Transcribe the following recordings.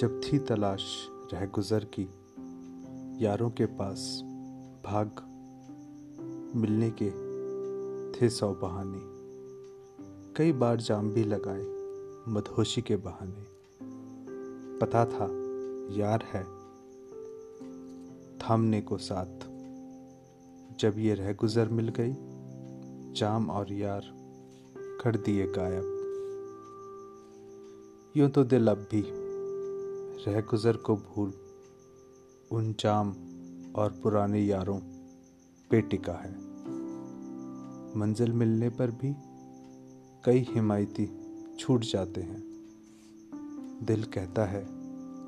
जब थी तलाश, रह गुजर की। यारों के पास भाग, मिलने के थे सौ बहाने। कई बार जाम भी लगाए, मदहोशी के बहाने। पता था, यार है, थामने को साथ। जब ये रह गुजर मिल गई, जाम और यार कर दिए गायब। यूँ तो दिल अब भी रह गुजर को भूल उन जाम और पुराने यारों पे टिका है। मंजिल मिलने पर भी कई हिमायती छूट जाते हैं। दिल कहता है,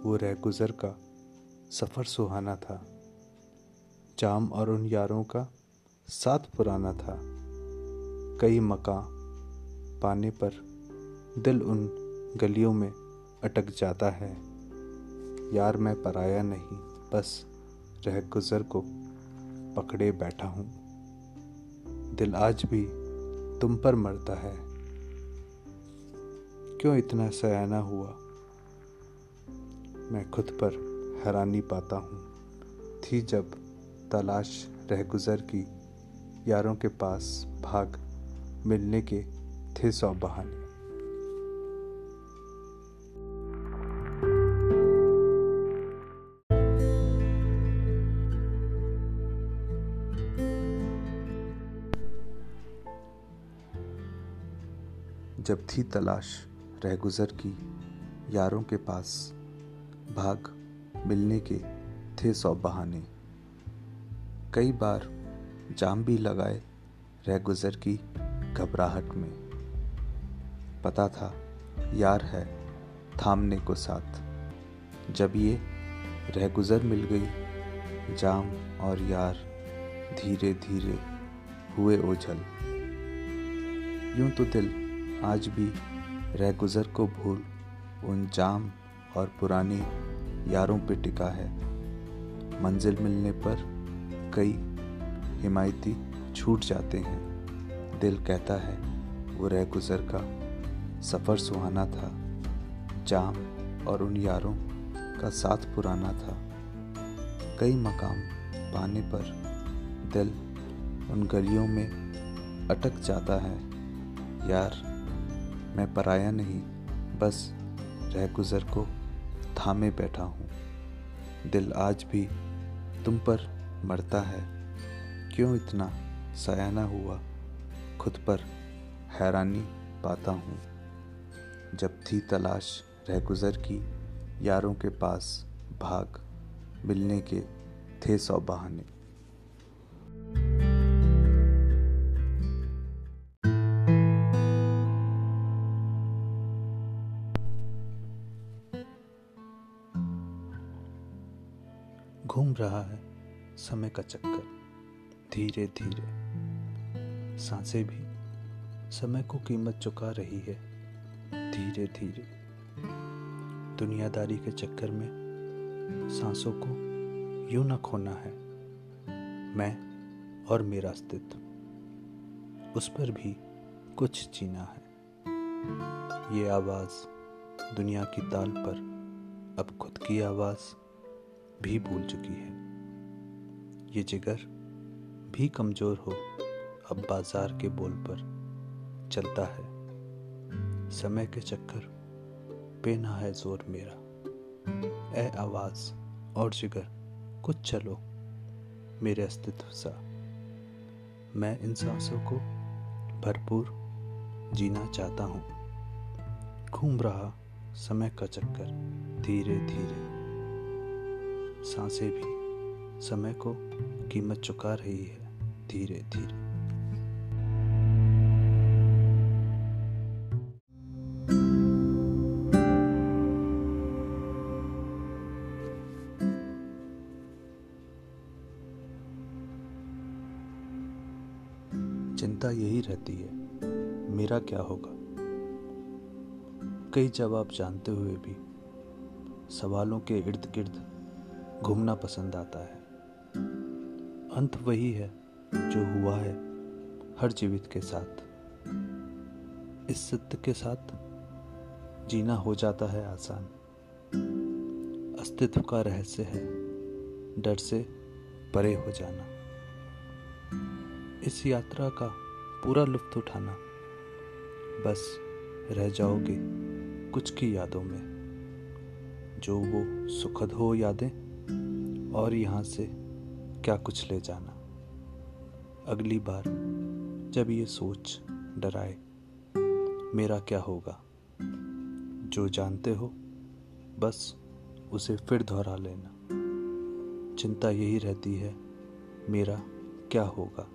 वो रह गुजर का सफ़र सुहाना था। जाम और उन यारों का साथ पुराना था। कई मकां पाने पर दिल उन गलियों में अटक जाता है। यार मैं पराया नहीं, बस रह गुज़र को पकड़े बैठा हूँ। दिल आज भी तुम पर मरता है। क्यों इतना सयाना हुआ? मैं खुद पर हैरानी पाता हूँ। थी जब तलाश रह गुज़र की, यारों के पास भाग मिलने के थे सौ बहाने। जब थी तलाश रह गुज़र की यारों के पास, भाग मिलने के थे सौ बहाने। कई बार जाम भी लगाए रह गुज़र की घबराहट में। पता था, यार है थामने को साथ। जब ये रह गुज़र मिल गई, जाम और यार धीरे धीरे हुए ओझल। यूँ तो दिल आज भी रह गुज़र को भूल उन जाम और पुरानी यारों पे टिका है। मंजिल मिलने पर कई हिमायती छूट जाते हैं। दिल कहता है, वो रह गुज़र का सफ़र सुहाना था। जाम और उन यारों का साथ पुराना था। कई मकाम पाने पर दिल उन गलियों में अटक जाता है। यार मैं पराया नहीं, बस रह गुज़र को थामे बैठा हूँ। दिल आज भी तुम पर मरता है। क्यों इतना सयाना हुआ? खुद पर हैरानी पाता हूँ। जब थी तलाश रह गुज़र की, यारों के पास भाग, मिलने के थे सौ बहाने। घूम रहा है समय का चक्कर। धीरे धीरे। साँसें भी समय को कीमत चुका रही है। धीरे धीरे। दुनियादारी के चक्कर में सांसों को यूँ न खोना है। मैं और मेरा अस्तित्व। उस पर भी कुछ जीना है। ये आवाज़ दुनिया की ताल पर अब खुद की आवाज़। भी भूल चुकी है। ये जिगर भी कमज़ोर हो, अब बाज़ार के बोल पर चलता है। समय के चक्कर पे ना है ज़ोर मेरा। ए आवाज़ और जिगर, कुछ चलो मेरे अस्तित्व सा। मैं इन सांसों को भरपूर जीना चाहता हूँ। घूम रहा समय का चक्कर धीरे धीरे साँसें भी समय को कीमत चुका रही है धीरे धीरे। चिंता यही रहती है, मेरा क्या होगा? कई जवाब जानते हुए भी सवालों के इर्द गिर्द घूमना पसंद आता है। अंत वही है जो हुआ है हर जीवित के साथ। इस सत्य के साथ जीना हो जाता है आसान। अस्तित्व का रहस्य है डर से परे हो जाना। इस यात्रा का पूरा लुत्फ उठाना। बस रह जाओगे कुछ की यादों में। जो वो सुखद हो यादें और यहाँ से क्या कुछ ले जाना। अगली बार जब ये सोच डराए, मेरा क्या होगा? जो जानते हो, बस उसे फिर दोहरा लेना। चिंता यही रहती है, मेरा क्या होगा?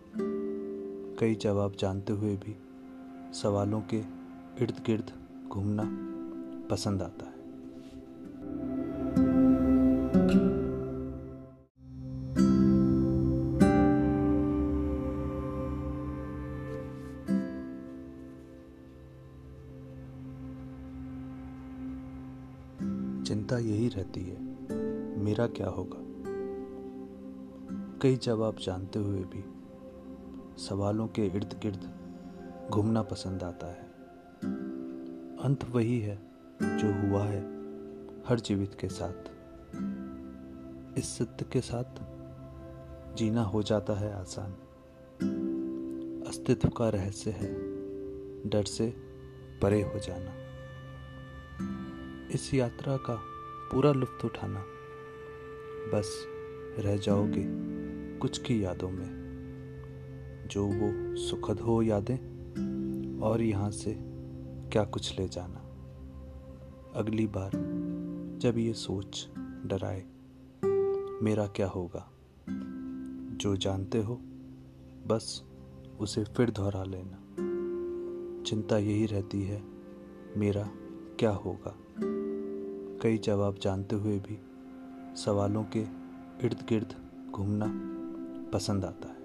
कई जवाब जानते हुए भी सवालों के इर्द गिर्द घूमना पसंद आता है। चिंता यही रहती है। मेरा क्या होगा? कई जवाब जानते हुए भी सवालों के इर्द गिर्द घूमना पसंद आता है। अंत वही है जो हुआ है हर जीवित के साथ। इस सत्य के साथ जीना हो जाता है आसान। अस्तित्व का रहस्य है डर से परे हो जाना। इस यात्रा का पूरा लुत्फ उठाना। बस रह जाओगे कुछ की यादों में। जो वो सुखद हो यादें, और यहाँ से क्या कुछ ले जाना। अगली बार जब ये सोच डराए, मेरा क्या होगा? जो जानते हो, बस उसे फिर दोहरा लेना। चिंता यही रहती है, मेरा क्या होगा? कई जवाब जानते हुए भी सवालों के इर्द गिर्द घूमना पसंद आता है।